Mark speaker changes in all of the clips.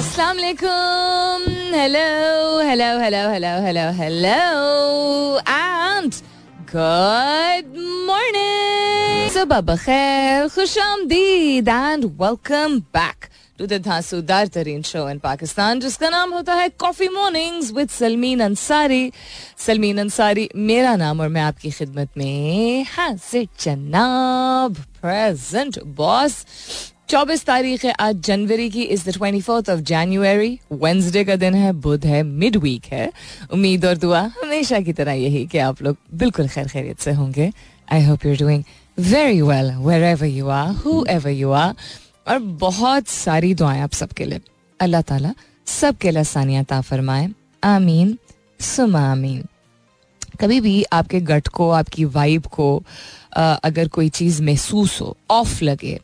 Speaker 1: अस्सलाम वालेकुम hello hello hello hello hello hello and good morning सुबह बखैर खुश आमदीद and welcome back to the धांसूदार तरीन शो इन पाकिस्तान जिसका नाम होता है coffee mornings with Salmeen Ansari Salmeen Ansari मेरा नाम और मैं आपकी खिदमत में हाजिर जनाब प्रेजेंट बॉस चौबीस तारीख है आज जनवरी की is the twenty fourth of January Wednesday का दिन है, बुध है मिड वीक है। उम्मीद और दुआ हमेशा की तरह यही कि आप लोग बिल्कुल खैर खैरियत से होंगे। I hope you doing very well wherever you are whoever you are और बहुत सारी दुआएँ आप सबके लिए। अल्लाह ताला सबके लिए सानियत फरमाए। आमीन। सुमा आमीन। कभी भी आपके गट को, आपकी वाइब को अगर कोई चीज़ महसूस हो ऑफ़ लगे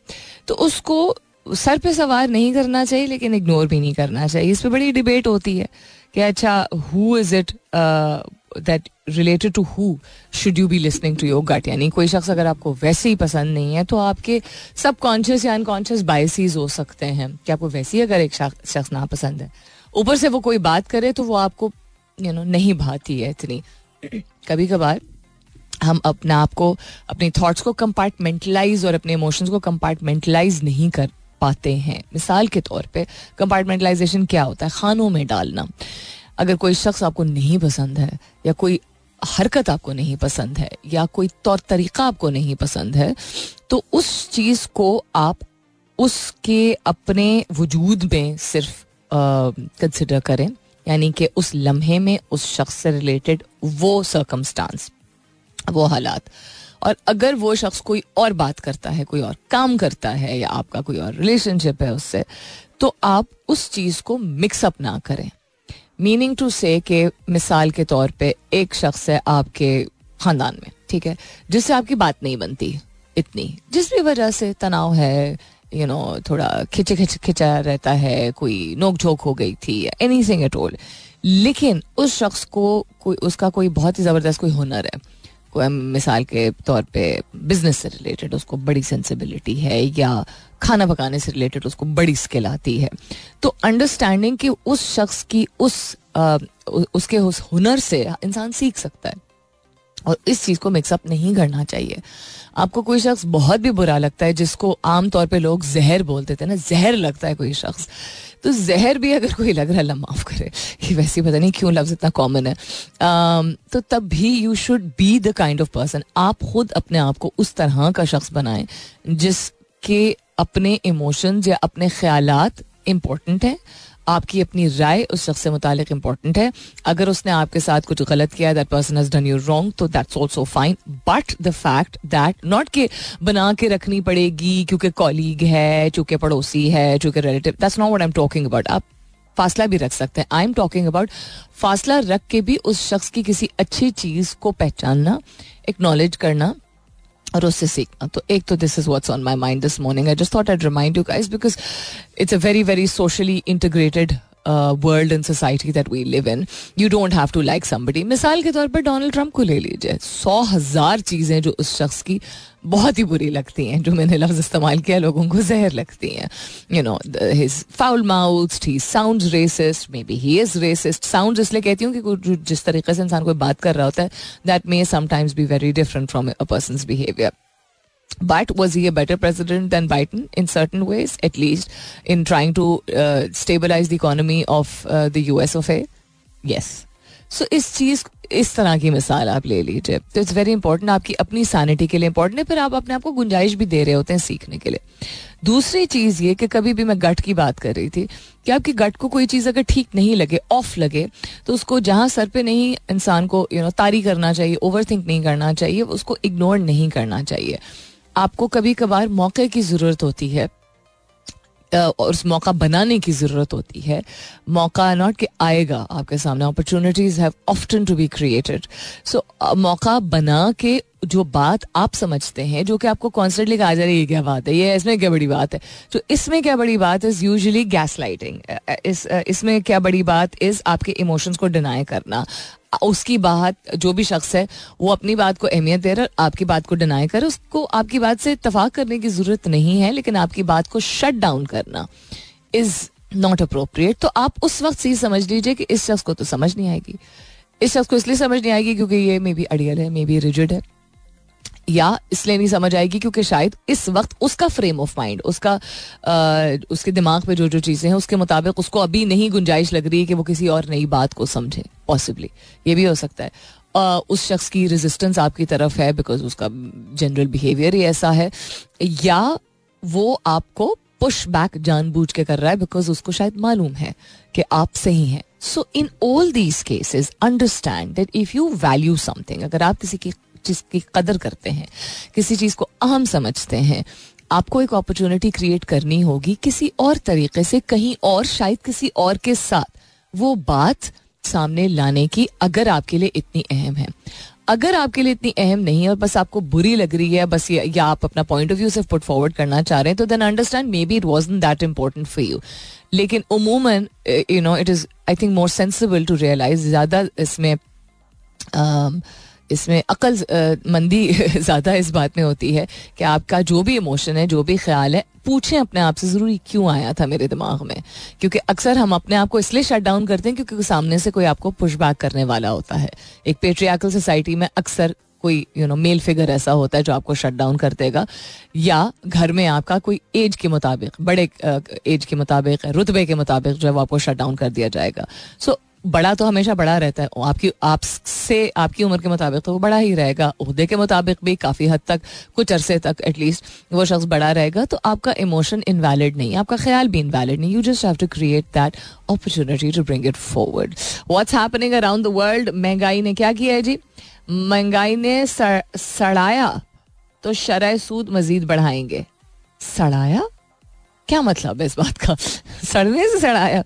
Speaker 1: तो उसको सर पे सवार नहीं करना चाहिए लेकिन इग्नोर भी नहीं करना चाहिए। इस पर बड़ी डिबेट होती है कि अच्छा who is it that related to who should you be listening to your gut यानी कोई शख्स अगर आपको वैसे ही पसंद नहीं है तो आपके सब कॉन्शियस या अनकॉन्शियस बायसीज हो सकते हैं कि आपको वैसे ही अगर एक शख्स ना पसंद है। ऊपर से वो कोई बात करे तो वो आपको यू you नो know, नहीं भाती है इतनी। कभी कभार हम अपने आप को, अपने थॉट्स को कंपार्टमेंटलाइज और अपने इमोशंस को कंपार्टमेंटलाइज नहीं कर पाते हैं। मिसाल के तौर पे कंपार्टमेंटलाइजेशन क्या होता है? खानों में डालना। अगर कोई शख्स आपको नहीं पसंद है, या कोई हरकत आपको नहीं पसंद है, या कोई तौर तरीका आपको नहीं पसंद है तो उस चीज़ को आप उसके अपने वजूद में सिर्फ़ कंसिडर करें। यानी कि उस लम्हे में, उस शख्स से रिलेटेड वो सर्कमस्टांस वो हालात। और अगर वो शख्स कोई और बात करता है कोई और काम करता है या आपका कोई और रिलेशनशिप है उससे तो आप उस चीज़ को मिक्सअप ना करें। मीनिंग टू से के मिसाल के तौर पे एक शख्स है आपके खानदान में ठीक है? जिससे आपकी बात नहीं बनती इतनी। जिस भी वजह से तनाव है यू you नो know, थोड़ा खिंचे खिंच खिंचा रहता है कोई नोक झोंक हो गई थी एनी थिंग एट ऑल लेकिन उस शख्स को कोई उसका कोई बहुत ही ज़बरदस्त कोई हुनर है। मिसाल के तौर पे बिज़नेस से रिलेटेड उसको बड़ी सेंसिबिलिटी है या खाना पकाने से रिलेटेड उसको बड़ी स्किल आती है। तो अंडरस्टैंडिंग कि उस शख्स की उस आ, उसके उस हुनर से इंसान सीख सकता है और इस चीज़ को मिक्सअप नहीं करना चाहिए। आपको कोई शख्स बहुत भी बुरा लगता है जिसको आम तौर पे लोग जहर बोलते थे ना जहर लगता है कोई शख्स। तो जहर भी अगर कोई लग रहा है माफ़ करे। ये वैसे पता नहीं क्यों लफ्ज़ इतना कॉमन है। तो तब भी you should be the kind of person आप खुद अपने आप को उस तरह का शख्स बनाएँ, जिसके अपने इमोशंस या अपने ख्याल इंपॉर्टेंट हैं। आपकी अपनी राय उस शख्स से मुतालिक इंपॉर्टेंट है। अगर उसने आपके साथ कुछ गलत किया that person has done you wrong तो that's also fine but the fact that not के बना के रखनी पड़ेगी क्योंकि कॉलीग है, चूँकि पड़ोसी है, चूँकि relative that's not what I am talking about आप फासला भी रख सकते हैं। आई एम टॉकिंग अबाउट फासला रख के भी उस शख्स की किसी अच्छी चीज़ को पहचानना एक्नॉलेज करना और उससे सीखना तो एक तो this is what's on my mind this morning I just thought I remind you guys because it's a very very socially integrated world in society that we live in you don't have to like somebody मिसाल के तौर पर Donald Trump को ले लीजिए सौ हज़ार चीज़ें जो उस शख्स की बहुत ही बुरी लगती हैं जो मैंने लफ्ज इस्तेमाल किया लोगों को जहर लगती हैं you know his foul mouth he sound racist may be he is racist sound इसलिए कहती हूँ कि जिस तरीके से इंसान कोई बात कर रहा होता है that may sometimes be very different from a person behaviour But was he a better president than Biden in certain ways, at least in trying to uh, stabilize the economy of uh, the US of A? Yes. So so, इस चीज़ इस तरह की मिसाल आप ले लीजिए तो it's very important आपकी अपनी सैनिटी के लिए इंपॉर्टेंट है फिर आप अपने आप को गुंजाइश भी दे रहे होते हैं सीखने के लिए दूसरी चीज़ ये कि कभी भी मैं गट की बात कर रही थी कि आपकी गट को कोई चीज़ अगर ठीक नहीं लगे ऑफ़ लगे तो उसको जहाँ सर पे नहीं इंसान को यू नो तारी करना चाहिए ओवर थिंक नहीं करना चाहिए उसको इग्नोर नहीं करना चाहिए आपको कभी कभार मौके की ज़रूरत होती है और उस मौका बनाने की ज़रूरत होती है। मौका नॉट कि आएगा आपके सामने। Opportunities have often to be created so मौका बना के जो बात आप समझते हैं, जो कि आपको कॉन्स्टेंटली कहा जा रही है क्या बात है? ये इसमें क्या बड़ी बात है? तो इसमें क्या बड़ी बात इज़ यूजली गैस लाइटिंग इस इसमें क्या बड़ी बात इज़ आपके इमोशंस को डिनाई करना। उसकी बात, जो भी शख्स है, वो अपनी बात को अहमियत दे रहा है आपकी बात को डिनाई कर उसको, आपकी बात से इतफाक करने की ज़रूरत नहीं है, लेकिन आपकी बात को शट डाउन करना इज़ नॉट अप्रोप्रिएट तो आप उस वक्त चीज़ समझ लीजिए कि इस शख्स को तो समझ नहीं आएगी। इस शख्स को इसलिए समझ नहीं आएगी क्योंकि ये मे बी अडियल है मे बी रिजिड है। या इसलिए नहीं समझ आएगी क्योंकि शायद इस वक्त उसका फ्रेम ऑफ़ माइंड उसका आ, उसके दिमाग पे जो जो चीज़ें हैं उसके मुताबिक उसको अभी नहीं गुंजाइश लग रही है कि वो किसी और नई बात को समझे पॉसिबली ये भी हो सकता है। आ, उस शख्स की रेजिस्टेंस आपकी तरफ़ है बिकॉज़ उसका जनरल बिहेवियर ही ऐसा है या वो आपको पुश बैक जानबूझ के कर रहा है बिकॉज़ उसको शायद मालूम है कि आप सही हैं। So in all these cases understand that if you value something अगर आप किसी की चीज़ की कदर करते हैं किसी चीज़ को अहम समझते हैं आपको एक अपॉर्चुनिटी क्रिएट करनी होगी किसी और तरीके से कहीं और शायद किसी और के साथ। वो बात सामने लाने की अगर आपके लिए इतनी अहम है। अगर आपके लिए इतनी अहम नहीं है और बस आपको बुरी लग रही है बस या आप अपना पॉइंट ऑफ़ व्यू सिर्फ़ पुट फॉरवर्ड करना चाह रहे हैं तो then understand may be it was that important for you लेकिन उमूमन you know it is I think more sensible to realise ज़्यादा इसमें uh, इसमें अकल मंदी ज़्यादा इस बात में होती है कि आपका जो भी इमोशन है जो भी ख्याल है पूछें अपने आप से ज़रूरी क्यों आया था मेरे दिमाग में? क्योंकि अक्सर हम अपने आप को इसलिए शट डाउन करते हैं क्योंकि सामने से कोई आपको पुशबैक करने वाला होता है। एक पेट्रियाकल सोसाइटी में अक्सर कोई यू नो मेल फिगर ऐसा होता है जो आपको शट डाउन कर देगा। या घर में आपका कोई एज के मुताबिक बड़े एज के मुताबिक रुतबे के मुताबिक जो है वो आपको शट डाउन कर दिया जाएगा। सो so, बड़ा तो हमेशा बड़ा रहता है। आपकी, आपसे, आपकी उम्र के मुताबिक तो वो बड़ा ही रहेगा। उहदे के मुताबिक भी काफ़ी हद तक, कुछ अरसे तक एटलीस्ट वो शख्स बड़ा रहेगा। तो आपका इमोशन इनवैलिड नहीं आपका ख्याल भी इनवैलिड नहीं you just have to create that opportunity to bring it forward what's happening around the world महँगाई ने क्या किया है जी? महँगाई ने सड़ाया तो शरय सूद मजीद बढ़ाएँगे। सड़ाया? क्या मतलब है इस बात का? सड़ने से सड़ाया।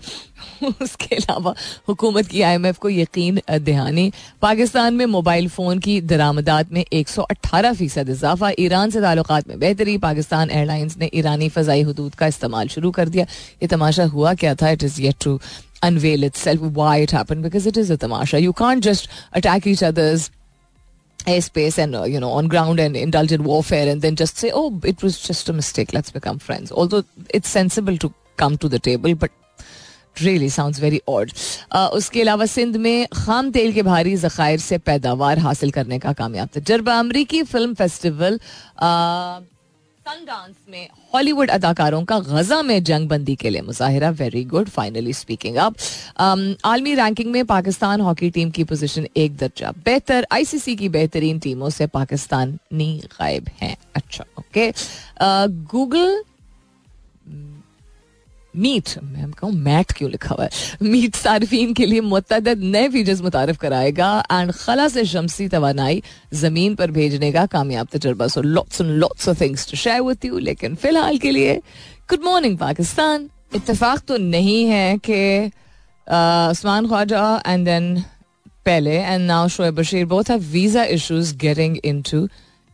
Speaker 1: उसके अलावा हुकूमत की आईएमएफ को यकीन दहानी। पाकिस्तान में मोबाइल फ़ोन की दरामदात में 118 फ़ीसद इजाफा। ईरान से ताल्लुक में बेहतरी। पाकिस्तान एयरलाइंस ने ईरानी फ़जाई हदूद का इस्तेमाल शुरू कर दिया। ये तमाशा हुआ क्या था? It is yet to unveil itself. Why it happened? Because it is a tamasha you can't just attack each other's airspace and uh, you know on ground and indulge in warfare and then just say oh it was just a mistake let's become friends although it's sensible to come to the table but really sounds very odd उसके अलावा सिंध में खाम तेल के भारी जखायर से पैदावार हासिल करने का कामयाब तजर्बा अमरीकी फिल्म फेस्टिवल सनडांस में हॉलीवुड अदाकारों का गजा में जंग बंदी के लिए मुजाहरा। वेरी गुड फाइनली स्पीकिंग अब आलमी रैंकिंग में पाकिस्तान हॉकी टीम की पोजीशन एक दर्जा। बेहतर आईसीसी की बेहतरीन टीमों से पाकिस्तानी गायब है। अच्छा ओके गूगल मीट मैं कहूँ मैट क्यों लिखा हुआ है? मीट सार्फिन के लिए मुतद नए फीचर्स मुतारफ कराएगा एंड खला से शमसी तोानाई ज़मीन पर भेजने का कामयाब तजर्बा। So lots and lots of things to share with you लेकिन फ़िलहाल के लिए गुड मॉर्निंग पाकिस्तान। इतफाक तो नहीं है कि उस्मान ख्वाजा एंड देन पहले and now Shoaib Bashir both have visa issues getting into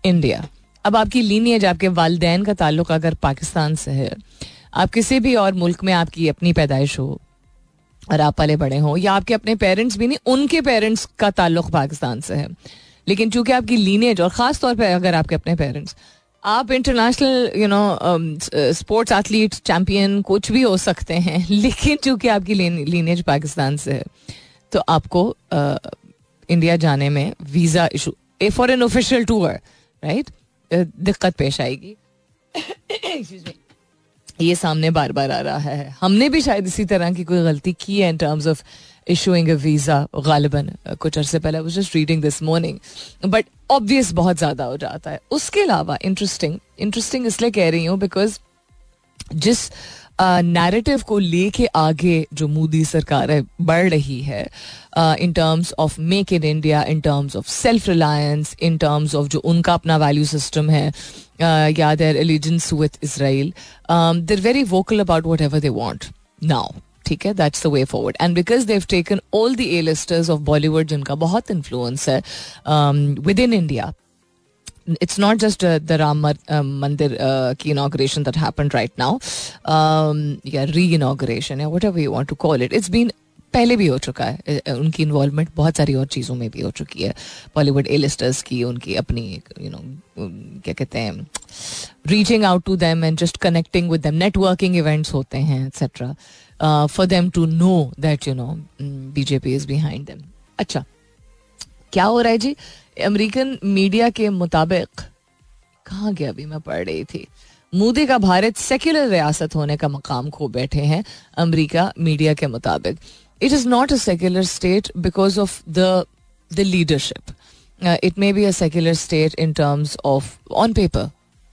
Speaker 1: India अब आपकी लीनियज, आपके वालदेन का ताल्लुक अगर पाकिस्तान से है आप किसी भी और मुल्क में आपकी अपनी पैदाइश हो और आप पले बड़े हों, या आपके अपने पेरेंट्स भी नहीं, उनके पेरेंट्स का ताल्लुक पाकिस्तान से है। लेकिन चूँकि आपकी लीनेज और ख़ास तौर पर अगर आपके अपने पेरेंट्स आप international you know sports athlete champion कुछ भी हो सकते हैं, लेकिन चूँकि आपकी लीनेज पाकिस्तान से है तो आपको इंडिया जाने में visa issue a for an official tour right दिक्कत पेश आएगी। ये सामने बार बार आ रहा है। हमने भी शायद इसी तरह की कोई गलती की है in terms of issuing visa गालिबन कुछ अर्से पहले। वो just reading this morning but obvious बहुत ज़्यादा हो जाता है। उसके अलावा इंटरेस्टिंग इंटरेस्टिंग इसलिए कह रही हूँ बिकॉज़ जिस नैरेटिव को लेके आगे जो मोदी सरकार है, बढ़ रही है in terms of make in India in terms of self reliance in terms of जो उनका अपना वैल्यू सिस्टम है या their allegiance with Israel they're very vocal about whatever they want now ठीक है? That's the way forward and because they've taken all the A listers of Bollywood जिनका बहुत influence है with in India it's not just uh, the Ram uh, Mandir uh, inauguration that happened right now. Um, yeah, re-inauguration, yeah, whatever you want to call it. It's been पहले भी हो चुका है उनकी involvement बहुत सारी और चीज़ों में भी हो चुकी है बॉलीवुड ए लिस्टर्स की उनकी अपनी यू नो क्या कहते हैं reaching out to them and just connecting with them networking events होते हैं etcetera for them to know that you know BJP is behind them अच्छा क्या हो रहा है जी अमेरिकन मीडिया के मुताबिक, कहाँ गया अभी मैं पढ़ रही थी? मोदी का भारत सेक्युलर रियासत होने का मकाम खो बैठे हैं अमेरिका मीडिया के मुताबिक। It is not a secular state because of the the leadership it may be a secular state in terms of on paper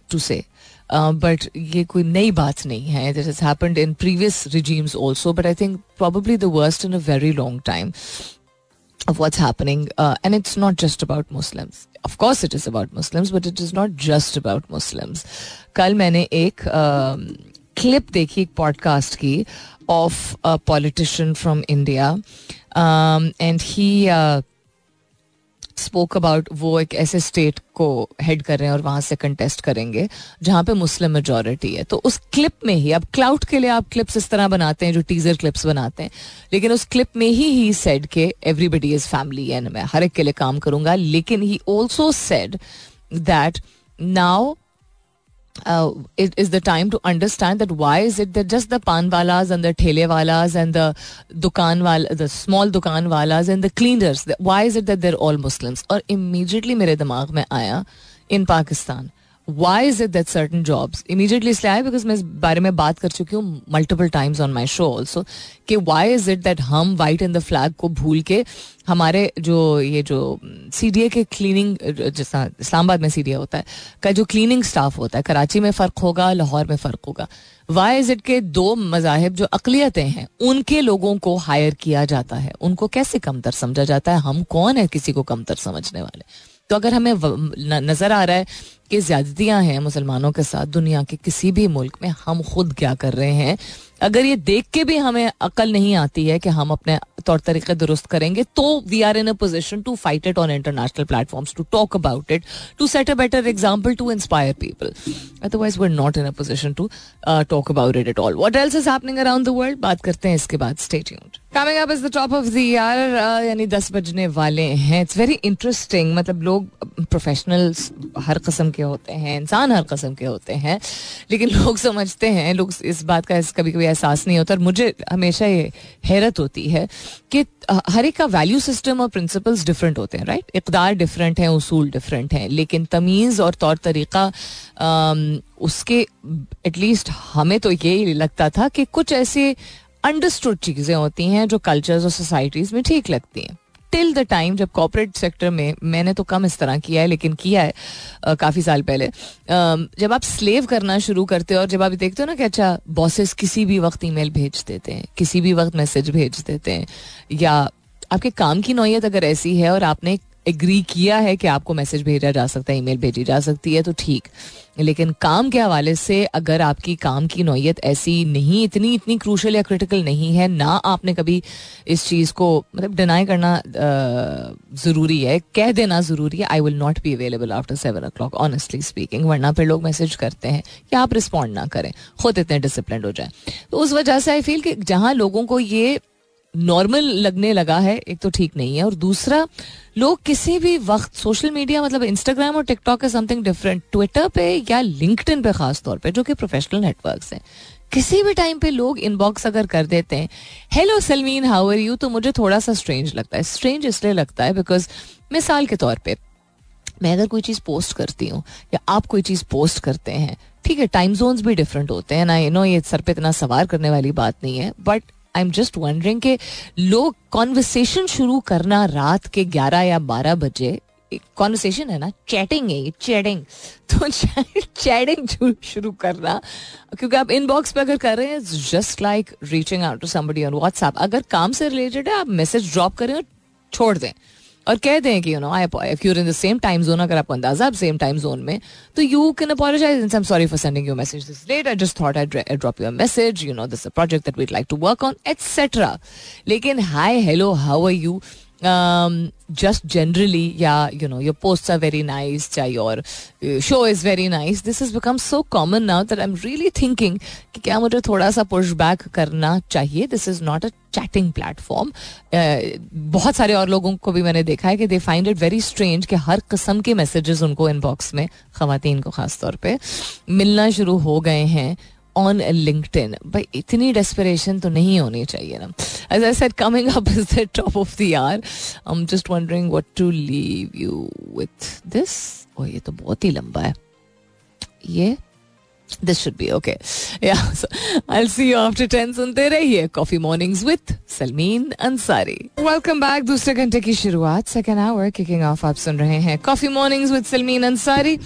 Speaker 1: to say but ये कोई नई बात नहीं है। This is happened in previous regimes also but I think probably the worst in a very long time of what's happening uh, and it's not just about muslims of course it is about muslims but it is not just about muslims कल मैंने एक clip uh, देखी एक podcast की of a politician from India and he spoke about वो एक ऐसे state को हेड कर रहे हैं और वहाँ से कंटेस्ट करेंगे, जहाँ पे मुस्लिम मेजोरिटी है। तो उस क्लिप में ही, अब क्लाउड के लिए आप क्लिप्स इस तरह बनाते हैं, जो टीजर क्लिप्स बनाते हैं, लेकिन उस क्लिप में ही ही सेड के एवरीबडी इज़ फैमिली एंड मैं हर एक के लिए काम करूँगा, लेकिन he also said that now uh, it is the time to understand that why is it that just the pan walas and the thele walas and the dukan wal the small dukan walas and the cleaners why is it that they're all Muslims और immediately मेरे दिमाग में आया in Pakistan Why is it that certain jobs immediately इसलिए आए because मैं इस बारे में बात कर चुकी हूँ multiple times on my show also कि वाई इज़ इट दैट हम वाइट इन द फ्लैग को भूल के हमारे जो ये जो सी डी ए के क्लीनिंग जैसा इस्लामाबाद में सी डी ए होता है, का जो क्लीनिंग स्टाफ होता है, कराची में फ़र्क होगा, लाहौर में फ़र्क होगा वाई इज़ इट के दो मजाहब जो अकलीतें हैं, उनके लोगों को हायर किया जाता है, उनको कैसे कमतर समझा जाता है, हम कौन है किसी को कमतर समझने वाले? तो अगर हमें नज़र आ रहा है कि ज्यादतियाँ हैं मुसलमानों के साथ दुनिया के किसी भी मुल्क में, हम खुद क्या कर रहे हैं? अगर ये देख के भी हमें अकल नहीं आती है कि हम अपने तौर तरीके दुरुस्त करेंगे तो we are in a position to fight it on international platforms to talk about it to set a better example to inspire people otherwise we not in a position to talk about it at all what else is happening around the world बात करते हैं इसके बाद. State coming up is the top of the यानी दस बजने वाले हैं. इट्स वेरी इंटरेस्टिंग मतलब लोग प्रोफेशनल्स हर कस्म के होते हैं, इंसान हर कस्म के होते हैं. लेकिन लोग समझते हैं, लोग इस बात का कभी कभी एहसास नहीं होता. और मुझे हमेशा ये हैरत होती है कि हर एक का वैल्यू सिस्टम और प्रिंसिपल्स डिफरेंट होते हैं राइट इकदार डिफरेंट हैं, उसूल डिफरेंट हैं. लेकिन तमीज़ और तौर तरीका उसके एटलीस्ट हमें तो ये लगता था कि कुछ ऐसे अंडरस्टूड चीज़ें होती हैं जो कल्चर्स और सोसाइटीज़ में ठीक लगती हैं। टिल द टाइम जब कॉपोरेट सेक्टर में मैंने तो कम इस तरह किया है, लेकिन किया है काफ़ी साल पहले। जब आप स्लेव करना शुरू करते हो और जब आप देखते हो ना कि अच्छा बॉसेस किसी भी वक्त ईमेल भेज देते हैं, किसी भी वक्त मैसेज भेज देते हैं, या आपके काम की नोयत अगर ऐसी है और आपने एग्री किया है कि आपको मैसेज भेजा जा सकता है ईमेल भेजी जा सकती है तो ठीक। लेकिन काम के हवाले से अगर आपकी काम की नोयत ऐसी नहीं, इतनी इतनी क्रूशल या क्रिटिकल नहीं है, ना आपने कभी इस चीज़ को मतलब डिनाई करना ज़रूरी है, कह देना ज़रूरी है I will not be available after seven o'clock honestly speaking वरना फिर लोग मैसेज करते हैं कि आप रिस्पॉन्ड ना करें, खुद इतने डिसिप्लिन हो जाए। तो उस वजह से आई फील कि जहाँ लोगों को ये नॉर्मल लगने लगा है, एक तो ठीक नहीं है, और दूसरा, लोग किसी भी वक्त सोशल मीडिया मतलब इंस्टाग्राम और टिकटॉक है समथिंग डिफरेंट ट्विटर पे या लिंकड पे खास तौर पे, जो कि प्रोफेशनल नेटवर्क्स हैं, किसी भी टाइम पे लोग इनबॉक्स अगर कर देते हैं hello Salmeen how are you तो मुझे थोड़ा सा स्ट्रेंज लगता है। स्ट्रेंज इसलिए लगता है बिकॉज़ मिसाल के तौर पर मैं अगर कोई चीज़ पोस्ट करती हूँ, या आप कोई चीज़ पोस्ट करते हैं, ठीक है टाइम जोन्स भी डिफरेंट होते हैं ना यू नो ये सर पे इतना सवार करने वाली बात नहीं है but I am just wondering के लोग कॉन्वर्सेशन शुरू करना रात के ग्यारह या बारह बजे कॉन्वर्सेशन है ना चैटिंग है, ये चैटिंग तो चैटिंग शुरू करना, क्योंकि आप इनबॉक्स पे अगर कर रहे हैं just like reaching out to somebody on WhatsApp अगर काम से रिलेटेड है, आप मैसेज ड्रॉप करें और छोड़ दें। और कह दें कि you know I if you're in the same time zone अगर आपको अंदाज़ा आप सेम टाइम जोन में तो you can apologise am sorry for sending you message this late I just thought I drop your message you know this project that we'd like to work on etcetera लेकिन hi hello how are you just generally या you know your posts are very nice या your show is very nice this is become so common now that I am really thinking कि क्या मुझे थोड़ा सा push back करना चाहिए? This is not a chatting platform बहुत सारे और लोगों को भी मैंने देखा है कि they find it very strange कि हर किस्म के मैसेजेस उनको इनबॉक्स में खातन को ख़ास तौर पे, मिलना शुरू हो गए हैं। ऑन लिंक्डइन भाई, इतनी डेस्परेशन तो नहीं होनी चाहिए ना। As I said coming up is the top of the hour I am just wondering what to leave you with this oh ये तो बहुत ही लंबा है। ये दिस शुड बी ओके या I see you after ten सुनते रहिए coffee mornings with Salmeen Ansari welcome back दूसरे घंटे की शुरुआत सेकेंड आवर किकिंग ऑफ़ आप सुन रहे हैं coffee mornings with Salmeen Ansari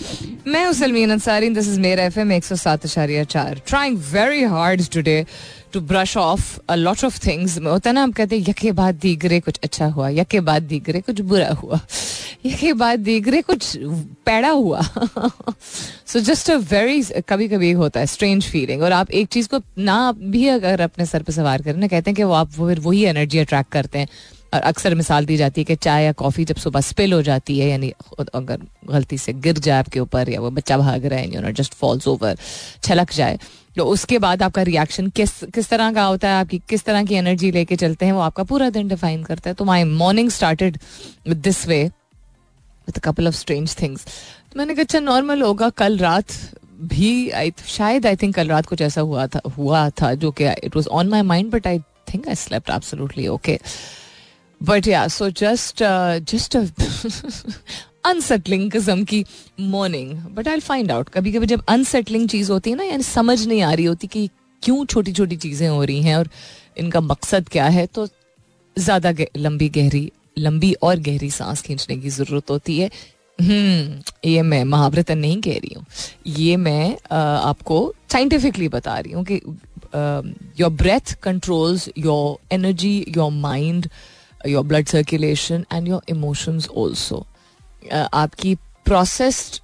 Speaker 1: मैं हूँ सलमीन अंसारी दिस इज़ मेरा एफ़ एम एक सौ सात अशारिया चार trying very hard today to brush off a lot of things में होता है ना, हम कहते हैं, यके बाद दीगरे कुछ अच्छा हुआ, यके बाद दीगरे कुछ बुरा हुआ, यके बाद दीगरे कुछ पैड़ा हुआ. सो जस्ट अ वेरी कभी कभी होता है स्ट्रेंज फीलिंग और आप एक चीज़ को ना भी अगर अपने सर पर सवार करें ना, कहते हैं कि वो आप फिर वही एनर्जी अट्रैक्ट करते हैं। और अक्सर मिसाल दी जाती है कि चाय या कॉफ़ी जब सुबह स्पिल हो जाती है, यानी अगर गलती से गिर जाए आपके ऊपर, या वो बच्चा भाग रहा है you know just falls over छलक जाए उसके बाद आपका रिएक्शन किस किस तरह का होता है? आपकी किस तरह की एनर्जी लेके चलते हैं? वो आपका पूरा दिन डिफाइन करता है। तो my morning started with this way with couple of strange things तो मैंने कहा अच्छा नॉर्मल होगा। कल रात भी आई शायद आई थिंक कल रात कुछ ऐसा हुआ था हुआ था जो कि it was on my mind but I think I slept absolutely okay but या सो जस्ट जस्ट अनसेटलिंग किस्म की morning but I find out कभी कभी जब अनसेटलिंग चीज़ होती है ना, यानी समझ नहीं आ रही होती कि क्यों छोटी छोटी चीज़ें हो रही हैं और इनका मकसद क्या है तो ज़्यादा लंबी गहरी, लंबी और गहरी सांस खींचने की ज़रूरत होती है। हम्म ये मैं महावरतन नहीं कह रही हूँ। ये मैं आपको साइंटिफिकली बता रही हूँ कि your breath controls your energy your mind your blood circulation and your emotions also आपकी प्रोसेस्ड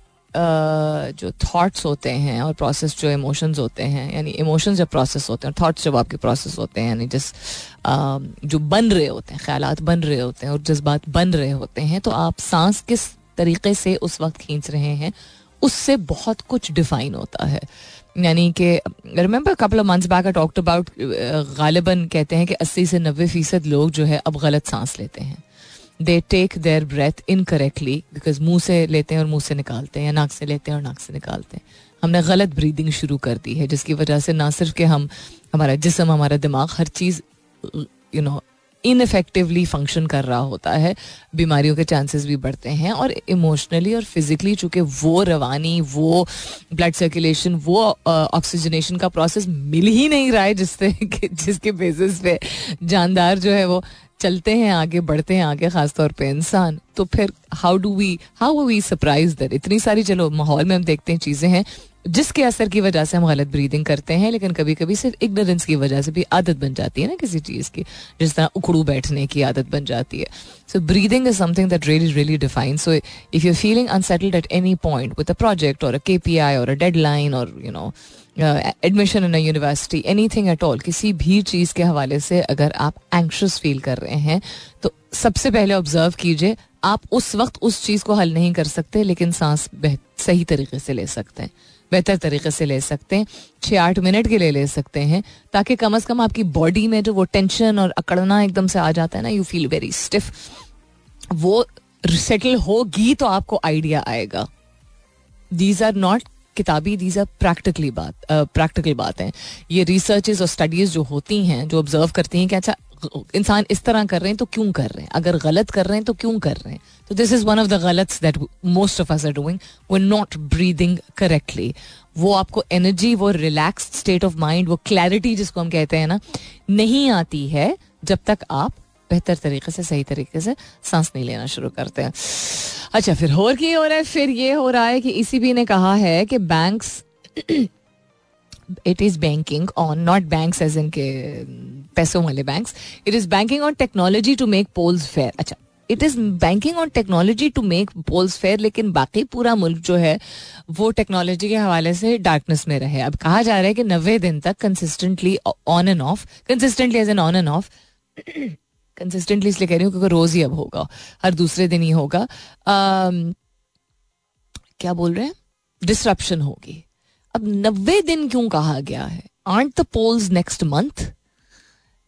Speaker 1: जो थॉट्स होते हैं और प्रोसेस जो इमोशंस होते हैं, यानी इमोशंस जब प्रोसेस होते हैं थॉट्स जब आपके प्रोसेस होते हैं, यानी जिस जो बन रहे होते हैं ख्याल बन रहे होते हैं और जज्बात बन रहे होते हैं तो आप सांस किस तरीके से उस वक्त खींच रहे हैं, उससे बहुत कुछ डिफाइन होता है। यानी कि remember couple of months back talked about गालिबन कहते हैं कि 80 से 90 फ़ीसद लोग जो है अब गलत सांस लेते हैं। They take their breath incorrectly because मुँह से लेते हैं और मुँह से निकालते हैं, या नाक से लेते हैं और नाक से निकालते हैं। हमने गलत ब्रीदिंग शुरू कर दी है, जिसकी वजह से ना सिर्फ़ कि हम, हमारा जिसम, हमारा दिमाग हर चीज़ यू नो इनफेक्टिवली फ़ंक्शन कर रहा होता है, बीमारियों के चांसेस भी बढ़ते हैं, और इमोशनली और फिजिकली चूँकि वो रवानी, वो ब्लड सर्कुलेशन वो ऑक्सीजनेशन का प्रोसेस मिल ही नहीं रहा है, जिससे जिसके बेसिस पे जानदार जो है वो चलते हैं आगे, बढ़ते हैं आगे, खासतौर पे इंसान। तो फिर how do we how we surprise there इतनी सारी चलो, माहौल में हम देखते हैं चीज़ें हैं, जिसके असर की वजह से हम गलत ब्रीदिंग करते हैं, लेकिन कभी कभी सिर्फ़ इग्नोरेंस की वजह से भी आदत बन जाती है ना किसी चीज़ की, जिस तरह उखड़ू बैठने की आदत बन जाती है। So breathing is something that really really define so if you feeling unsettled at any point with a project or a K P I or a deadline or you know admission in university anything at all किसी भी चीज़ के हवाले से अगर आप anxious feel कर रहे हैं तो सबसे पहले ऑब्ज़र्व कीजिए, आप उस वक्त उस चीज़ को हल नहीं कर सकते, लेकिन सांस सही तरीके से ले सकते हैं, बेहतर तरीके से ले सकते हैं छः आठ मिनट के लिए ले सकते हैं, ताकि कम अज़ कम आपकी बॉडी में जो वो टेंशन और अकड़ना एकदम से आ जाता है ना यू फील वेरी स्टिफ वो सेटल होगी तो आपको आइडिया आएगा। दीज आर नॉट किताबी दीज आर प्रैक्टिकली बात प्रैक्टिकल बात। ये रिसर्चेज और स्टडीज़ जो होती हैं, जो ऑब्ज़र्व करती हैं कि अच्छा इंसान इस तरह कर रहे हैं तो क्यों कर रहे हैं? अगर गलत कर रहे हैं तो क्यों कर रहे हैं? तो this is one of the गलत that most of us are doing we not breathing correctly वो आपको एनर्जी वो रिलैक्स स्टेट ऑफ़ माइंड वो क्लैरिटी जिसको हम कहते हैं ना, नहीं आती है जब तक आप बेहतर तरीके से, सही तरीके से सांस नहीं लेना शुरू करते हैं। अच्छा फिर और की हो रहा है, फिर ये हो रहा है कि ईसीबी e ने कहा है कि banks it is banking on not banks as in के, पैसों वाले banks it is banking on technology to make polls fair अच्छा it is banking on technology to make polls fair लेकिन बाकी पूरा मुल्क जो है, वो टेक्नोलॉजी के हवाले से डार्कनेस में रहे। अब कहा जा रहा है कि नब्बे दिन तक consistently on and off consistently as an on and off consistently इसलिए कह रही हूँ क्योंकि रोज ही अब होगा हर दूसरे दिन ही होगा। um, क्या बोल रहे हैं? डिसरप्शन होगी। अब नब्बे दिन क्यों कहा गया है? Aren't the polls next month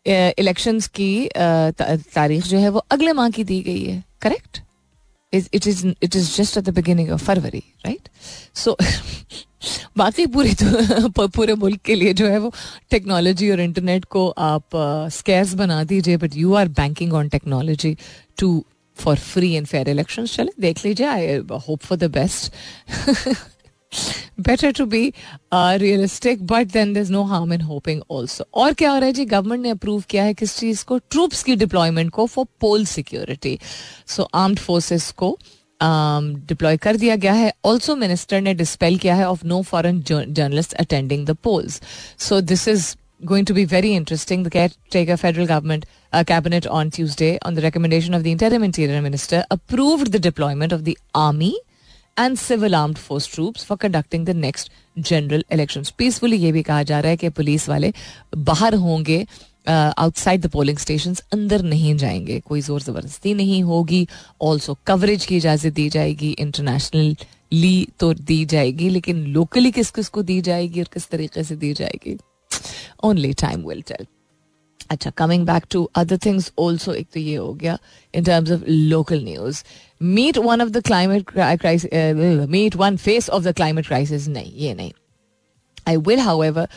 Speaker 1: elections की तारीख जो है वो अगले माह की दी गई है correct it is it is just at the beginning of February right so बाकी पूरी तो, पूरे मुल्क के लिए जो है वो टेक्नोलॉजी और इंटरनेट को आप स्कैर्स uh, बना दीजिए but you are banking on technology to for free and fair election चले देख लीजिए I hope for the best better to be realistic but then there is no harm in hoping also और क्या हो रहा है जी? गवर्नमेंट ने approve किया है किस चीज़ को? ट्रूप्स की डिप्लॉयमेंट को for poll security so armed forces को डिप्लॉय um, कर दिया गया है ऑल्सो मिनिस्टर ने डिस्पेल किया है of no foreign journalist attending the polls so this is very interesting. The caretaker federal government uh, cabinet on Tuesday, on the recommendation of the interim interior minister, approved the deployment of the army and civil armed force troops for conducting the next general election peacefully ये भी कहा जा रहा है कि police वाले बाहर होंगे आउटसाइड द पोलिंग स्टेशन अंदर नहीं जाएँगे। कोई ज़ोर ज़बरदस्ती नहीं होगी। ऑल्सो कवरेज की इजाज़त दी जाएगी। इंटरनेशनल ली तो दी जाएगी, लेकिन लोकली किस किस को दी जाएगी और किस तरीके से दी जाएगी? ओनली टाइम विल टेल अच्छा coming back to other things also एक तो ये हो गया in terms of local news meet one of the climate meet one face of the climate crisis नहीं, ये नहीं. I will however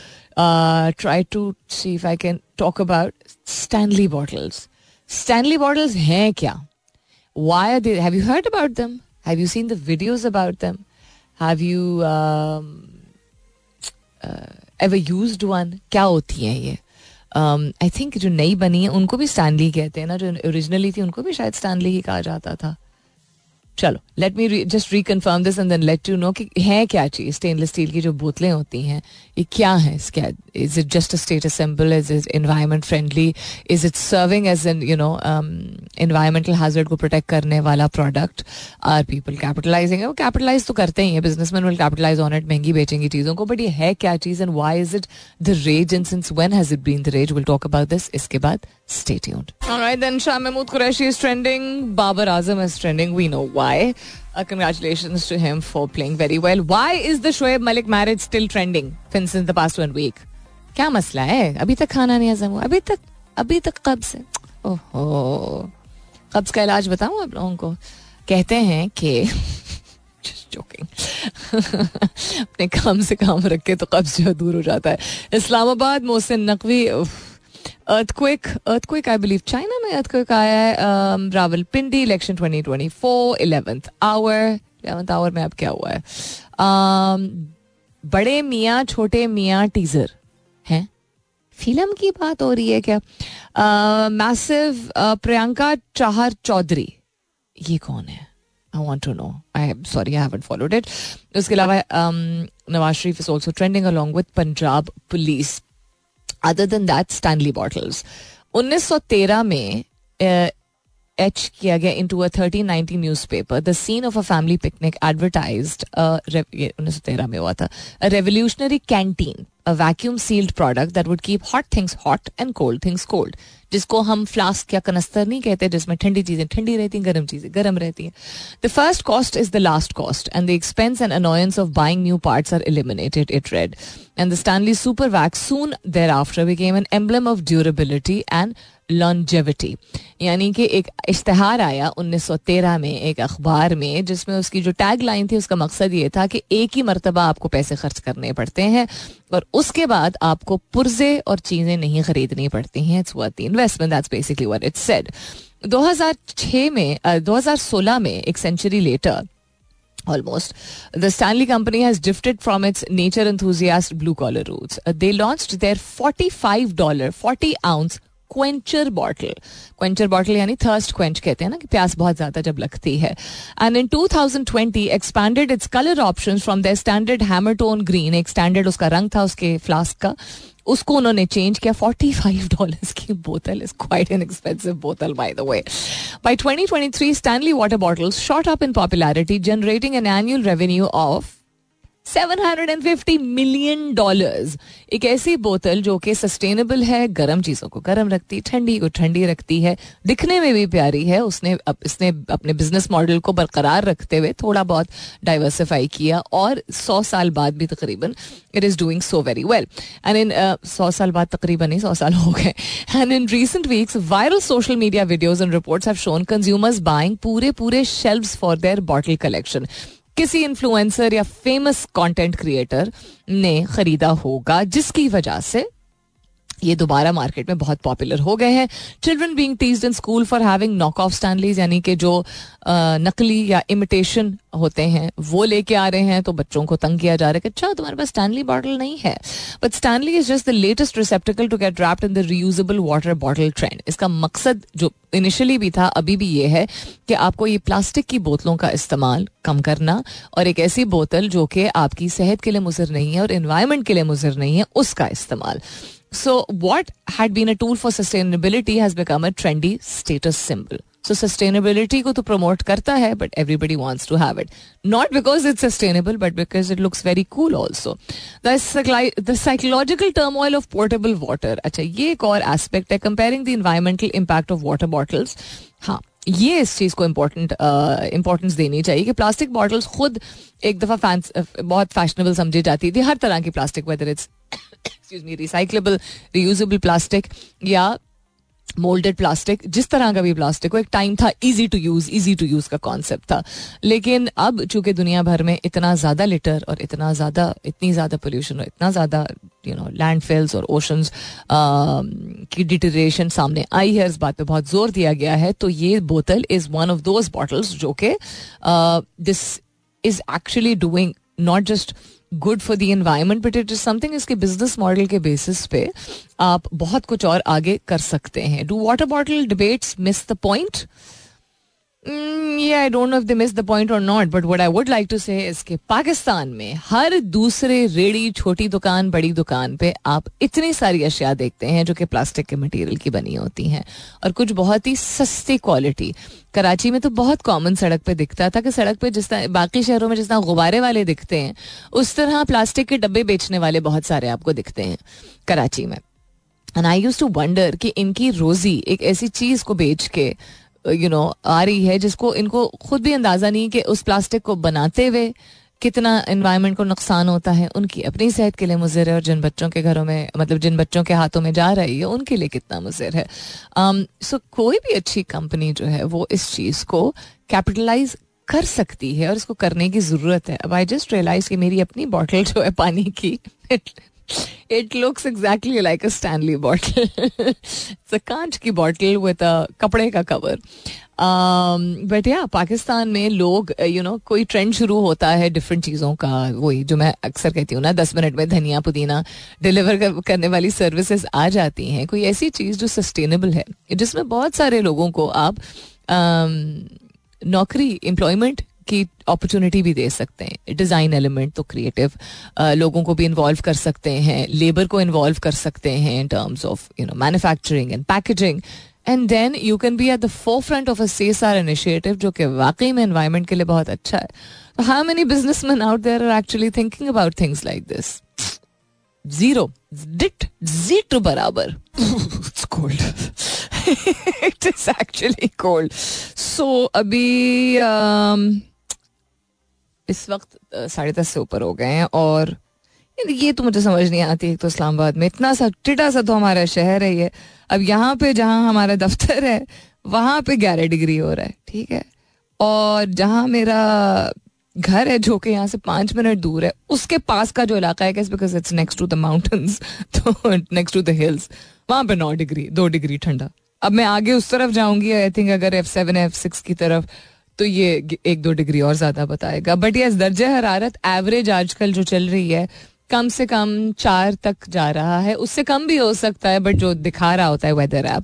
Speaker 1: try to see if I can talk about Stanley bottles Stanley bottles हैं क्या why are have you heard about them have you seen the videos about them have you ever used one क्या होती हैं ये आई um, think जो नई बनी है उनको भी स्टैनली कहते हैं ना जो ओरिजिनली थी उनको भी शायद स्टैनली ही कहा जाता था चलो let me just reconfirm this and then let you know कि है क्या चीज़? स्टेनलेस स्टील की जो बोतलें होती हैं ये क्या है क्या is it just a status symbol is it environment friendly is it serving as an you know environmental hazard को प्रोटेक्ट करने वाला प्रोडक्ट आर पीपल कैपिटलाइजिंग वो कैपिटलाइज तो करते ही है। Businessman will capitalize on it महँगी बेचेंगी चीज़ों को। बट ये है क्या चीज़ and why is it the rage and since when has it been the rage will talk about this इसके बाद Stay tuned. All right, then Shah Mahmood Qureshi is trending. Babar Azam is trending. Why. Uh, congratulations to him for playing very well. Why is the Shoaib Malik marriage still trending since the past one week? क्या मसला है अभी तक खाना नहीं हजम हुआ अभी तक अभी तक कब्ज है ओहो कब्ज का इलाज बताऊँ आप लोगों को कहते हैं कि जोकिंग अपने काम से काम रख के तो कब्ज जो दूर हो जाता है Islamabad Mohsin Naqvi earthquake earthquake I believe China में अर्थक्विक आया है um, Rawalpindi election 2024 eleventh hour eleventh hour में अब क्या हुआ है um, बड़े मियाँ छोटे मियाँ टीजर हैं। फ़िल्म की बात हो रही है क्या? मैसिव प्रियंका चाहर चौधरी। ये कौन है? I want to know I sorry I haven't followed it उसके अलावा Nawaz Sharif is also trending along with Punjab police other than that Stanley bottles 1913 में एच किया गया into a thirteen nineteen newspaper the scene of a family picnic advertise उन्नीस सौ तेरह में हुआ था revolutionary canteen a vacuum sealed product that would keep hot things hot and cold things cold. जिसको हम फ्लास्क या कनस्तर नहीं कहते, जिसमें ठंडी चीज़ें ठंडी रहती हैं गर्म चीज़ें गर्म रहती हैं। The first cost is the last cost and the expense and annoyance of buying new parts are eliminated it read and the Stanley super vac soon thereafter became an emblem of durability and longevity यानी कि एक इश्तहार आया 1913 में एक अखबार में जिसमें उसकी जो टैग लाइन थी उसका मकसद ये था कि एक ही मरतबा आपको पैसे खर्च करने पड़ते हैं और उसके बाद आपको पुर्जे और चीज़ें नहीं खरीदनी पड़ती हैं it's worth investment that's basically what it said 2006 में uh, 2016 में एक century later almost. The Stanley company has drifted from its nature enthusiast blue collar roots. They launched their $45, 40 ounce quencher bottle quencher bottle यानी thirst quench कहते हैं ना कि प्यास बहुत ज़्यादा जब लगती है। And in 2020 expanded its colour option from the standard hammertone green एक स्टैंडर्ड उसका रंग था उसके फ्लास्क का, उसको उन्होंने चेंज किया। 45 डॉलर्स की बोतल इज़ क्वाइट एन एक्सपेंसिव बोतल by the way by 2023 Stanley water bottles shot up in popularity generating an annual revenue of 750 million dollars. एक ऐसी बोतल जो कि सस्टेनेबल है गर्म चीज़ों को गर्म रखती है ठंडी को ठंडी रखती है। दिखने में भी प्यारी है। उसने अप, इसने अपने बिज़नेस मॉडल को बरकरार रखते हुए थोड़ा बहुत डाइवर्सिफाई किया और सौ साल बाद भी तकरीबन it is doing so very well and in सौ साल बाद तकरीबन ही सौ साल हो गए। And in recent weeks viral social media videos and reports have shown consumers buying पूरे पूरे shelves for their bottle collection किसी इन्फ्लुएंसर या फ़ेमस कंटेंट क्रिएटर ने खरीदा होगा जिसकी वजह से ये दोबारा मार्केट में बहुत पॉपुलर हो गए हैं। Children being teased in school for having knock off Stanleys यानी कि जो नकली या इमिटेशन होते हैं, वो लेके आ रहे हैं तो बच्चों को तंग किया जा रहा है कि अच्छा तुम्हारे पास स्टैंडली बॉटल नहीं है। But Stanley is just the latest receptacle to get wrapped in the reusable water bottle trend इसका मकसद जो इनिशियली भी था, अभी भी ये है कि आपको ये प्लास्टिक की बोतलों का इस्तेमाल कम करना और एक ऐसी बोतल जो कि आपकी सेहत के लिए मुजर नहीं है और इन्वायरमेंट के लिए मुजर नहीं है, उसका इस्तेमाल। So, what had been a tool for sustainability has become a trendy status symbol. So, sustainability को तो promote करता है, but everybody wants to have it. Not because it's sustainable, but because it looks very cool also. The, the psychological turmoil of portable water. अच्छा ये एक और aspect है comparing the environmental impact of water bottles. हाँ ये इस चीज़ को important importance देनी चाहिए कि प्लास्टिक बॉटल्स खुद एक दफ़ा फैंस बहुत फैशनेबल समझी जाती थी हर तरह की plastic whether it's excuse me recyclable reusable plastic या मोल्डेड प्लास्टिक जिस तरह का भी प्लास्टिक हो, एक टाइम था easy to use easy to use का कॉन्सेप्ट था। लेकिन अब चूँकि दुनिया भर में इतना ज़्यादा लिटर और इतना ज़्यादा, इतनी ज़्यादा पोल्यूशन और इतना ज़्यादा यू नो लैंडफेल्स और ओशंस की डिटेरेशन सामने आई है, इस बात पे बहुत ज़ोर दिया गया है तो ये बोतल is one of those bottles जो कि this is actually doing not just good for the environment but it is something इसके बिज़नेस मॉडल के बेसिस पे आप बहुत कुछ और आगे कर सकते हैं do water bottle debates miss the point I don't know if they miss the point or not but I would like to say इसके पाकिस्तान में हर दूसरे रेडी छोटी दुकान, बड़ी दुकान पे आप इतनी सारी अशिया देखते हैं जो कि प्लास्टिक के मटेरियल की बनी होती हैं। और कुछ बहुत ही सस्ती क्वालिटी कराची में तो बहुत कॉमन सड़क पे दिखता था कि सड़क पे जिस तरह, बाकी शहरों में जिस तरह गुब्बारे वाले दिखते हैं, उस तरह प्लास्टिक के डब्बे बेचने वाले बहुत सारे आपको दिखते हैं कराची में। And I used to wonder कि इनकी रोजी एक ऐसी चीज़ को बेच के यू नो आ रही है जिसको इनको खुद भी अंदाज़ा नहीं कि उस प्लास्टिक को बनाते हुए कितना इन्वायरमेंट को नुकसान होता है उनकी अपनी सेहत के लिए मुजर है और जिन बच्चों के घरों में मतलब जिन बच्चों के हाथों में जा रही है उनके लिए कितना मुजर है। सो um, so, कोई भी अच्छी कंपनी जो है वो इस चीज़ को कैपिटलाइज कर सकती है और इसको करने की ज़रूरत है। अब आई जस्ट रियलाइज़ कि मेरी अपनी बॉटल जो है पानी की it looks exactly like a Stanley bottle it's a कांच की बॉटल विद अ कपड़े का कवर बट या पाकिस्तान में लोग यू नो कोई ट्रेंड शुरू होता है डिफरेंट चीज़ों का वही जो मैं अक्सर कहती हूँ ना दस मिनट में धनिया पुदीना डिलीवर करने वाली सर्विसेज़ आ जाती हैं। कोई ऐसी चीज़ जो सस्टेनेबल है जिसमें बहुत सारे लोगों को आप um, नौकरी एम्प्लॉयमेंट की अपॉर्चुनिटी भी दे सकते हैं। डिज़ाइन एलिमेंट तो क्रिएटिव लोगों को भी इन्वॉल्व कर सकते हैं लेबर को इन्वॉल्व कर सकते हैं in terms of you know manufacturing and packaging and then you can be at the forefront of a C S R initiative जो कि वाकई में इन्वायरमेंट के लिए बहुत अच्छा है। तो how many businessman out there are actually thinking about things like this zero डिट zero बराबर it's cold it is actually cold so अभी um, इस वक्त साढ़े दस से ऊपर हो गए हैं और ये तो मुझे समझ नहीं आती, एक तो इस्लामाबाद में इतना सा, टिटा सा तो हमारा शहर है ये। अब यहाँ पे जहाँ हमारा दफ्तर है, वहाँ पे ग्यारह डिग्री हो रहा है, ठीक है? और जहाँ मेरा घर है, जो कि यहाँ से पाँच मिनट दूर है, उसके पास का जो इलाका है because it's next to the mountains तो नेक्स्ट टू द हिल्स वहाँ पे नौ डिग्री, दो डिग्री ठंडा। अब मैं आगे उस तरफ़ जाऊँगी आई थिंक अगर एफ़ सेवन एफ़ सिक्स की तरफ़ तो ये एक दो डिग्री और ज़्यादा बताएगा। बट यस दर्ज हरारत एवरेज आजकल जो चल रही है, कम से कम चार तक जा रहा है। उससे कम भी हो सकता है बट जो दिखा रहा होता है वेदर ऐप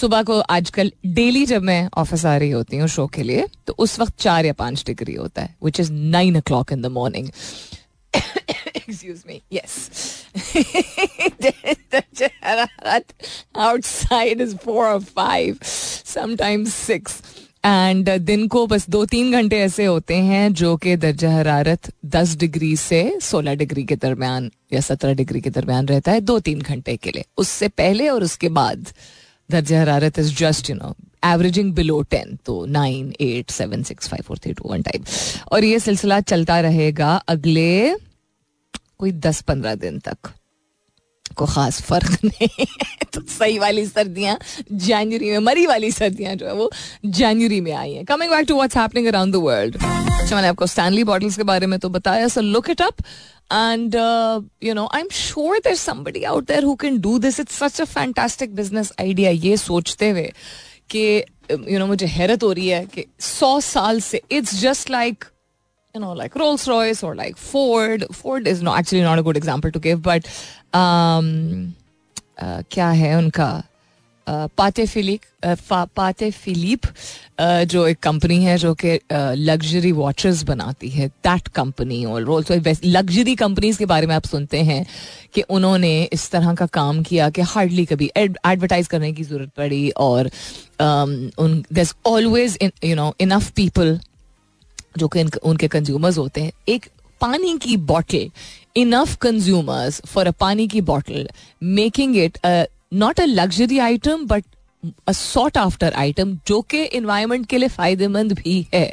Speaker 1: सुबह को आजकल डेली जब मैं ऑफ़िस आ रही होती हूँ शो के लिए तो उस वक्त चार या पाँच डिग्री होता है which is nine o'clock in the morning excuse me, yes outside is four or five, sometimes six and दिन को बस दो तीन घंटे ऐसे होते हैं जो कि दर्जा हरारत दस डिग्री से सोलह डिग्री के दरमियान या सत्रह डिग्री के दरमियान रहता है दो तीन घंटे के लिए। उससे पहले और उसके बाद दर्जा हरारत is just you know averaging below ten तो nine eight seven six five four three two one type और ये सिलसिला चलता रहेगा अगले कोई दस पंद्रह दिन तक। को खास फ़र्क नहीं तो सही वाली सर्दियाँ जनवरी में मरी वाली सर्दियाँ जो है वो जनवरी में आई हैं। Coming back to what's happening around the world मैंने आपको स्टैनली बॉटल्स के बारे में तो बताया so look it up and you know I am sure there somebody out there who can do this it's such a fantastic business idea ये सोचते हुए कि यू नो मुझे हैरत हो रही है कि सौ साल से it's just like you know, like Rolls Royce or like Ford. Ford is no actually not a good example to give, but um, uh, क्या है उनका? पाते फिलिक पाते फिलिप जो एक कंपनी है जो कि लग्जरी वॉचेस बनाती है दैट कंपनी और रोल्स लग्जरी कंपनीज़ के बारे में आप सुनते हैं कि उन्होंने इस तरह का काम किया कि हार्डली कभी एडवर्टाइज करने की ज़रूरत पड़ी और um, उन always you know enough people जो कि उनके कंज्यूमर्स होते हैं। एक पानी की bottle enough consumers for a पानी की bottle making it not a luxury item but a sought after item जो कि इन्वायरमेंट के लिए फ़ायदेमंद भी है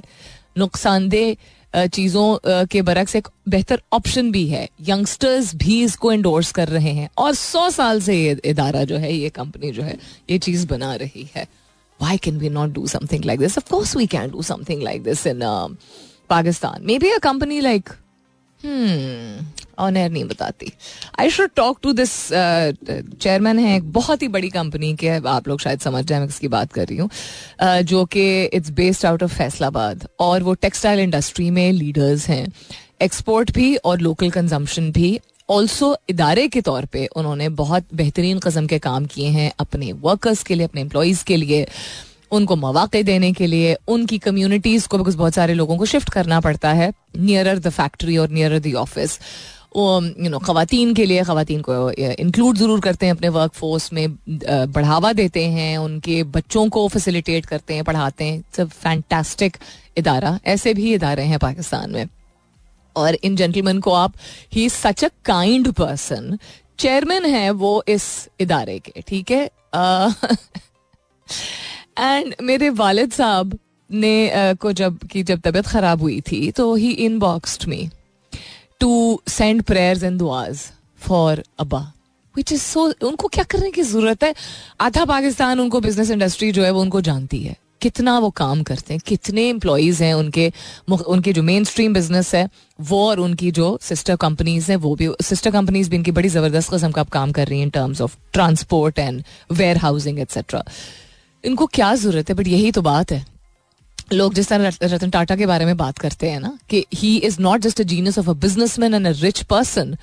Speaker 1: नुकसानदेह चीज़ों के बरक्स एक बेहतर ऑप्शन भी है यंगस्टर्स भी इसको एंडोर्स कर रहे हैं और सौ साल से ये इदारा जो है ये कंपनी जो है ये चीज़ बना रही है why can we not do like this? Of course, we can do something like this in uh, Pakistan. Maybe a company like hmm, on air नहीं बताती। I should talk to this chairman है एक बहुत ही बड़ी company के आप लोग शायद समझ जाए मैं किसकी बात कर रही हूँ। Uh, जो कि it's based out of Faisalabad और वो टेक्सटाइल इंडस्ट्री में लीडर्स हैं। एक्सपोर्ट भी और लोकल कंजम्पशन भी। ऑल्सो इदारे के तौर पे उन्होंने बहुत बेहतरीन कस्म के काम किए हैं अपने वर्कर्स के लिए अपने एम्प्लॉयज़ के लिए। उनको मौाक़े देने के लिए, उनकी कम्युनिटीज़ को बिकॉज़ बहुत सारे लोगों को शिफ्ट करना पड़ता है नियरर द फैक्ट्री और nearer the office you know खातन के लिए खातन को इंक्लूड ज़रूर करते हैं अपने वर्क फोर्स में बढ़ावा देते हैं, उनके बच्चों को फैसिलिटेट करते हैं, पढ़ाते हैं। अ फैंटास्टिक इदारा, ऐसे भी इदारे हैं पाकिस्तान में। और इन जेंटलमैन को आप ही such a kind person chairman है वो इस इदारे के, ठीक है? एंड मेरे वालिद साहब ने uh, को जब की जब तबीयत खराब हुई थी तो ही inboxed me to send prayers and दुआज for अबा विच इज़ सो उनको क्या करने की ज़रूरत है? आधा पाकिस्तान उनको बिज़नेस इंडस्ट्री जो है वो उनको जानती है। कितना वो काम करते हैं कितने एम्प्लॉयज़ हैं उनके उनके जो मेन स्ट्रीम बिज़नेस है वो और उनकी जो सिस्टर कंपनीज़ हैं वो भी सिस्टर कंपनीज़ भी इनकी बड़ी ज़बरदस्त कस्म का काम कर रही हैं in terms of transport and warehousing etcetera इनको क्या ज़रूरत है? बट यही तो बात है। लोग जिस तरह रतन टाटा के बारे में बात करते हैं ना, कि he is not just a genius of a businessman and a rich person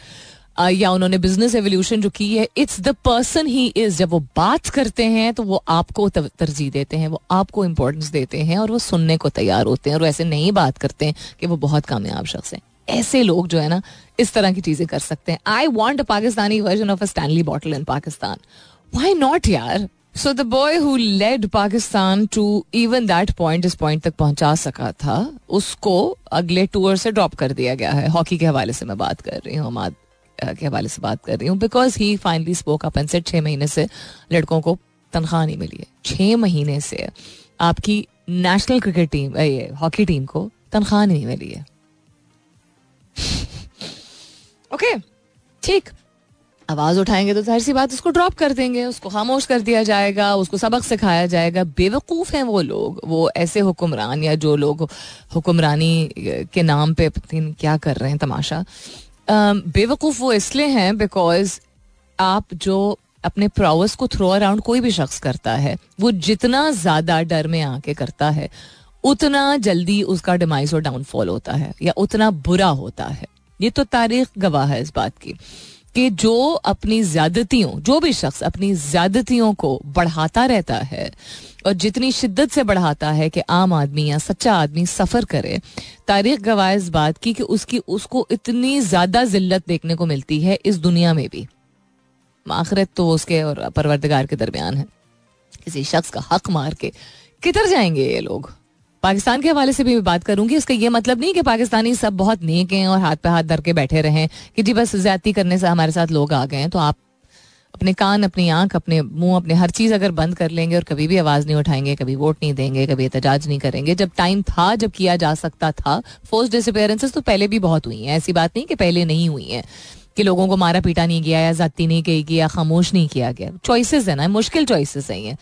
Speaker 1: या उन्होंने बिज़नेस एवोल्यूशन जो की है it's the person he is जब वो बात करते हैं तो वो आपको तरजीह देते हैं, वो आपको इंपॉर्टेंस देते हैं, और वो सुनने को तैयार होते हैं, और ऐसे नहीं बात करते हैं कि वो बहुत कामयाब शख्स हैं। ऐसे लोग जो है ना, इस तरह की चीज़ें कर सकते हैं। I want a Pakistani version of a Stanley bottle in Pakistan why not यार? So the boy who led Pakistan to even that point इस पॉइंट तक पहुँचा सका था, उसको अगले टूर से ड्रॉप कर दिया गया है। हॉकी के हवाले से मैं बात कर रही हूँ के हवाले से बात कर रही हूँ। Because he finally spoke up and set छः महीने से लड़कों को तनख्वाह नहीं मिली है। छः महीने से आपकी नेशनल क्रिकेट टीम ये हॉकी टीम को तनख्वाह नहीं मिली है। ओके ठीक। आवाज़ उठाएँगे तो ज़ाहिर सी बात, उसको ड्रॉप कर देंगे, उसको खामोश कर दिया जाएगा, उसको सबक सिखाया जाएगा। बेवकूफ़ हैं वो लोग, वो ऐसे हुक्मरान या जो लोग हुक्मरानी के नाम पे क्या कर रहे हैं तमाशा। बेवकूफ़ वो इसलिए हैं बिकॉज़ आप जो अपने प्रोवस को थ्रो अराउंड कोई भी शख्स करता है, वो जितना ज़्यादा डर में आके करता है, उतना जल्दी उसका डिमाइज और डाउनफॉल होता है, या उतना बुरा होता है। ये तो तारीख गवाह है इस बात की। कि जो अपनी ज्यादतियों, जो भी शख्स अपनी ज्यादतियों को बढ़ाता रहता है और जितनी शिद्दत से बढ़ाता है कि आम आदमी या सच्चा आदमी सफ़र करे, तारीख गवाह इस बात की कि उसकी, उसको इतनी ज़्यादा जिल्लत देखने को मिलती है इस दुनिया में भी। आखिरत तो उसके और परवरदगार के दरमियान है। किसी शख्स का हक मार के किधर जाएँगे ये लोग? पाकिस्तान के हवाले से भी मैं बात करूँगी। इसका ये मतलब नहीं कि पाकिस्तानी सब बहुत नेक हैं और हाथ पे हाथ धर के बैठे रहे कि जी बस ज़्यादा करने से हमारे साथ लोग आ गए हैं। तो आप अपने कान, अपनी आँख, अपने मुँह, अपने हर चीज़ अगर बंद कर लेंगे और कभी भी आवाज़ नहीं उठाएँगे, कभी वोट नहीं देंगे, कभी एहतजाज नहीं करेंगे, जब टाइम था, जब किया जा सकता था फोर्स डिसअपेयरेंसेस तो पहले भी बहुत हुई हैं। ऐसी बात नहीं कि पहले नहीं हुई हैं कि लोगों को मारा पीटा नहीं गया या जाती नहीं की गई या खामोश नहीं किया गया। चॉइसेस है ना, मुश्किल चॉइसेस है ये।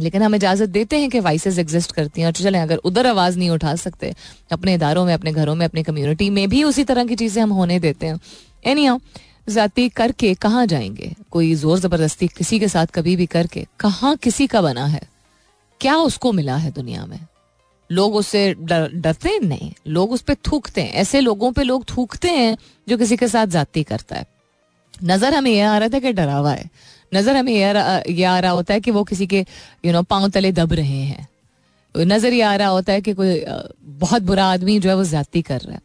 Speaker 1: लेकिन हम इजाज़त देते हैं कि वाइसेस एग्जिस्ट करती हैं और चलें अगर उधर आवाज़ नहीं उठा सकते अपने इदारों में अपने घरों में अपनी कम्युनिटी में भी उसी तरह की चीज़ें हम होने देते हैं। एनी जाती करके कहाँ जाएँगे? कोई ज़ोर ज़बरदस्ती किसी के साथ कभी भी करके कहाँ किसी का बना है? क्या उसको मिला है दुनिया में? लोग उससे डर, डरते नहीं। लोग उस पर थूकते हैं। ऐसे लोगों पे लोग थूकते हैं जो किसी के साथ जाती करता है। नज़र हमें यह आ रहा था कि डरावा है। नज़र हमें यह आ रहा होता है कि वो किसी के यू नो पाँव तले दब रहे हैं। नज़र ये आ रहा होता है कि कोई बहुत बुरा आदमी जो है वो ज़्यादा कर रहा है।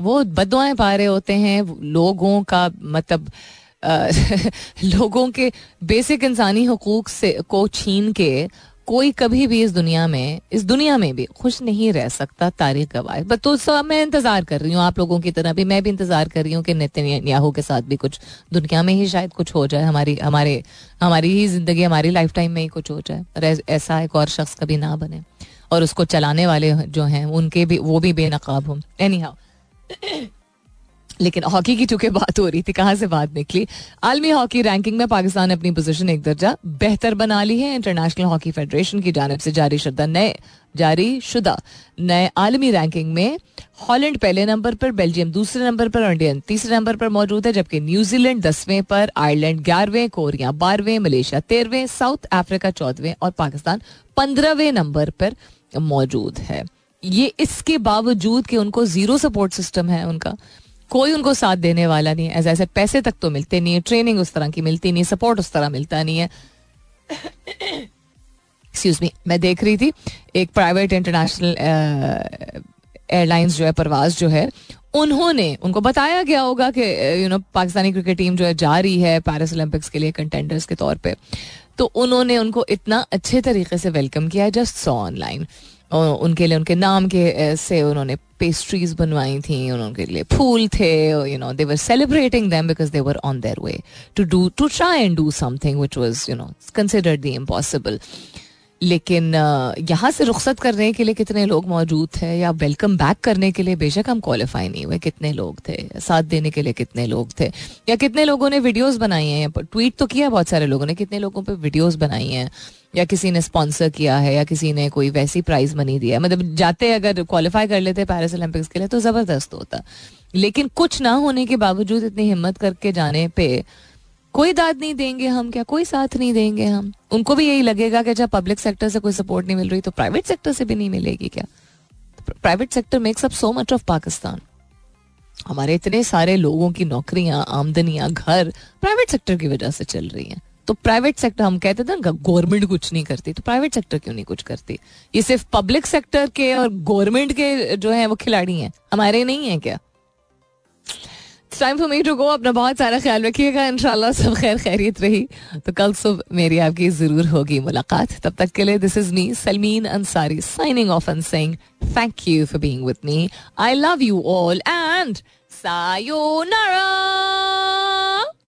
Speaker 1: वो बदवाएँ पा रहे होते हैं, लोगों का मतलब लोगों के बेसिक इंसानी हकूक से, को छीन के कोई कभी भी इस दुनिया में, इस दुनिया में भी खुश नहीं रह सकता तारीख गवाह। बट तो सब मैं इंतज़ार कर रही हूँ आप लोगों की तरह भी, मैं भी इंतज़ार कर रही हूँ कि नितिन के साथ भी कुछ दुनिया में ही शायद कुछ हो जाए, हमारी, हमारे, हमारी ही ज़िंदगी, हमारी लाइफ टाइम में ही कुछ हो जाए। और ऐसा एक और शख्स कभी ना बने। और उसको चलाने वाले जो हैं, उनके भी, वो भी बेनकाब हों। एनी हाउ लेकिन हॉकी की चूँकि बात हो रही थी, कहाँ से बात निकली? आलमी हॉकी रैंकिंग में पाकिस्तान ने अपनी पोजीशन एक दर्जा बेहतर बना ली है। इंटरनेशनल हॉकी फेडरेशन की जानब से जारी शुदा नए, जारी शुदा नए आलमी रैंकिंग में हॉलैंड पहले नंबर पर बेल्जियम दूसरे नंबर पर इंडियन तीसरे नंबर पर मौजूद है, जबकि न्यूजीलैंड दसवें पर आयरलैंड ग्यारहवें कोरिया बारहवें मलेशिया तेरहवें साउथ अफ्रीका चौदहवें और पाकिस्तान पंद्रहवें नंबर पर मौजूद है। ये इसके बावजूद कि उनको ज़ीरो सपोर्ट सिस्टम है उनका कोई उनको साथ देने वाला नहीं है। ऐसे ऐसे पैसे तक तो मिलते नहीं है। ट्रेनिंग उस तरह की मिलती नहीं सपोर्ट उस तरह मिलता नहीं है। एक्सक्यूज मी मैं देख रही थी, एक प्राइवेट इंटरनेशनल एयरलाइंस जो है, परवाज जो है, उन्होंने, उनको बताया गया होगा कि you know Pakistani cricket team जो है, जा रही है पेरिस ओलंपिक्स के लिए कंटेंडर्स के तौर पे। तो उन्होंने उनको इतना अच्छे तरीके से वेलकम किया जस्ट सॉ ऑनलाइन उनके लिए, उनके नाम के से उन्होंने पेस्ट्रीज बनवाई थी, उनके लिए फूल थे you know they were celebrating them because they were on their way to do to try and do something which was you know considered the impossible लेकिन यहाँ से रुख्सत करने के लिए कितने लोग मौजूद थे या वेलकम बैक करने के लिए बेशक हम क्वालिफाई नहीं हुए कितने लोग थे, साथ देने के लिए कितने लोग थे, या कितने लोगों ने वीडियोस बनाई हैं ट्वीट तो किया बहुत सारे लोगों ने, कितने लोगों पे वीडियोस बनाई हैं। या किसी ने स्पॉन्सर किया है या किसी ने कोई वैसी प्राइज मनी दिया मतलब जाते अगर क्वालिफाई कर लेते पेरिस ओलंपिक्स के लिए तो ज़बरदस्त होता। लेकिन कुछ ना होने के बावजूद इतनी हिम्मत करके जाने पे कोई दाद नहीं देंगे हम क्या? कोई साथ नहीं देंगे हम। उनको भी यही लगेगा कि जब पब्लिक सेक्टर से कोई सपोर्ट नहीं मिल रही तो प्राइवेट सेक्टर से भी नहीं मिलेगी क्या? Private sector makes up so much of Pakistan हमारे इतने सारे लोगों की नौकरियाँ, आमदनियाँ, घर प्राइवेट सेक्टर की वजह से चल रही हैं। तो प्राइवेट सेक्टर हम कहते थे ना गवर्नमेंट कुछ नहीं करती तो प्राइवेट सेक्टर क्यों नहीं कुछ करती? ये सिर्फ़ पब्लिक सेक्टर के और गवर्नमेंट के जो है, वो खिलाड़ी हैं। हमारे नहीं है क्या? Time for me to go अपना बहुत सारा ख्याल रखिएगा, इंशाल्लाह सब खैर खैरियत रही। तो कल सुबह मेरी आपकी ज़रूर होगी मुलाकात। तब तक के लिए this is me Salmeen Ansari signing off and saying thank you for being with me I love you all and sayonara